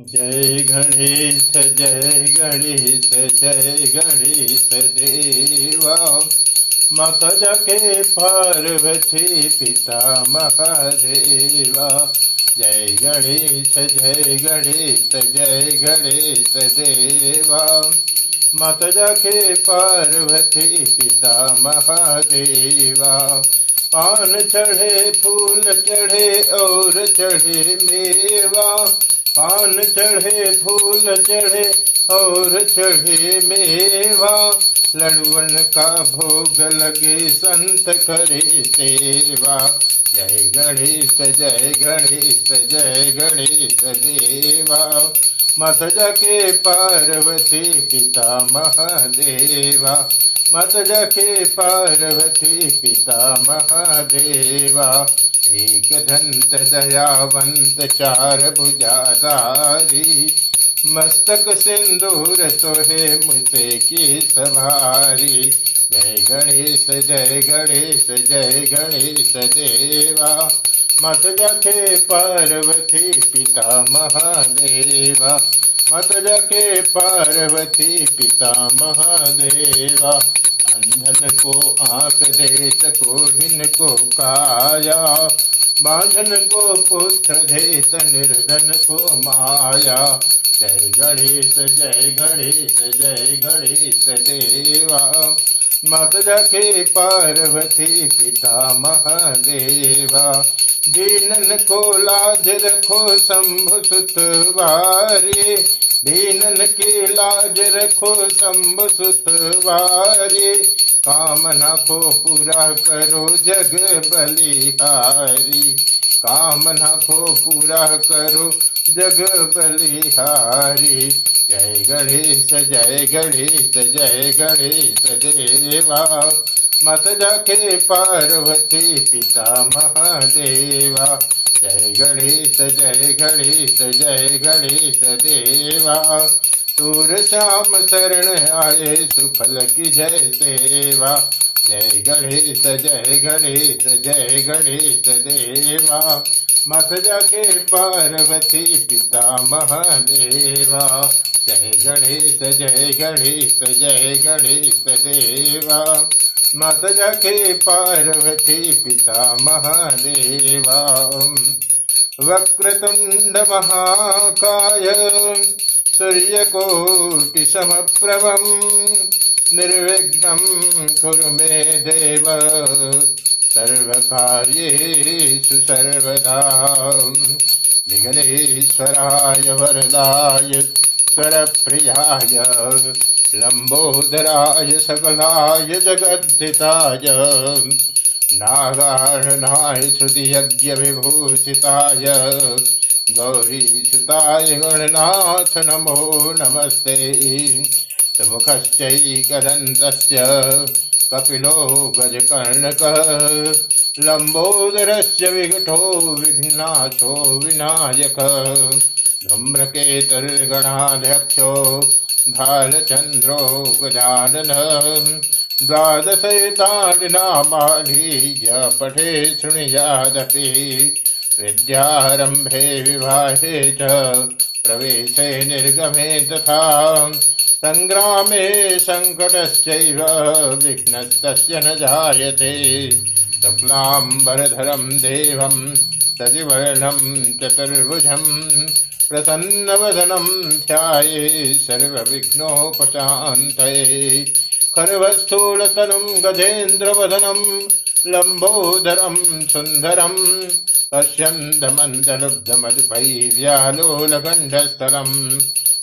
जय गणेश जय गणेश जय गणेश देवा। माता जके पार्वती पिता महादेवा जय गणेश जय गणेश जय गणेश देवा। माता जके पार्वती पिता महादेवा पान चढ़े, फूल चढ़े और चढ़े मेवा। पान चढ़े, फूल चढ़े और चढ़े मेवा। लड़ुअन का भोग लगे, संत करे सेवा। जय गणेश जय गणेश जय गणेश देवा। मत जके पार्वती पिता महादेवा। मत जके पार्वती पिता महादेवा। एक दंत दयावंत चार भुजाधारी मस्तक सिंदूर सोहे मुझे की सवारी। जय गणेश जय गणेश जय गणेश देवा। मत जखे पार्वती पिता महादेवा। मत जखे पार्वती पिता महादेवा। अंधन को आँख देश को हिन को काया। बांधन को पुत्र देत निर्धन को माया। जय गणेश जय गणेश जय गणेश देवा। मत रखे पार्वती पिता महादेवा। दीनन को लाज रखो शंभु सुतवारी दीनन की लाज रखो शंभ सुतवारी कामना को पूरा करो जग बलिहारी। कामना को पूरा करो जग बलिहारी। जय गणेश जय गणेश जय गणेश देवा। मत जाके पार्वती पिता महादेवा। जय गणेश जय गणेश जय गणेश देवा सूर श्याम शरण आए सुफल की जय सेवा जय गणेश जय गणेश जय गणेश देवा मत जाके पार्वती पिता महादेवा जय गणेश जय गणेश जय गणेश देवा मत जखे पार्वती पिता महादेवा वक्रतुंड महाकाय सूर्यकोटि समप्रभम निर्विघ्न कुरु मे देव। सर्वकार्येषु सर्वदा। विघ्नेश्वराय वरदाय स्वरप्रियाय लंबोदराय सकलाय जगद्धिताय। नागार्णनाय श्रुतियज्ञ विभूषिताय गौरीसुताय गणनाथ नमो नमस्ते। सुमुखश्चैकदन्तस्य कपिलो गजकर्णकः। लम्बोदरस्य विघटो विघ्नाशो विनायक। धूम्रकेतुर्गणाध्यक्षो भालचन्द्रो गजानन द्वादशैतानि नामानि पठे शृणुयादपि विद्यारम्भे विवाहे च प्रवेशे निर्गमे तथा सङ्ग्रामे सङ्कटश्चैव विघ्नस्तस्य न जायते शुक्लाम्बरधरं देवं सतिवर्णं चतुर्भुजम् प्रसन्नवदनं ध्याये सर्वविघ्नोपशान्तये। खर्वस्थूलतनुं गजेन्द्रवदनं लम्बोदरं सुन्दरं पश्यन्तमन्दलुब्धमधुपैव्यालोलगण्डस्थलम्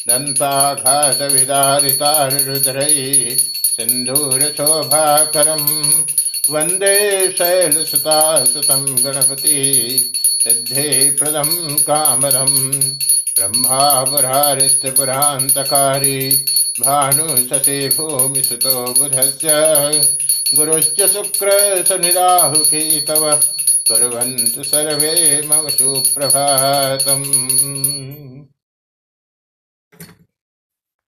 दन्ताघातविदारितारुद्रैः सिन्दूरशोभाकरम् वंदे शैलसुतासुतं गणपति। सिद्धे प्रदं कामदम् ब्रह्मापुरारिस्त्रिपुरान्तकारी भानुशते भूमिसुतो बुधस्य गुरुश्च शुक्र शनिराहुकी तव कुर्वन्तु सर्वे मम सुप्रभातम्।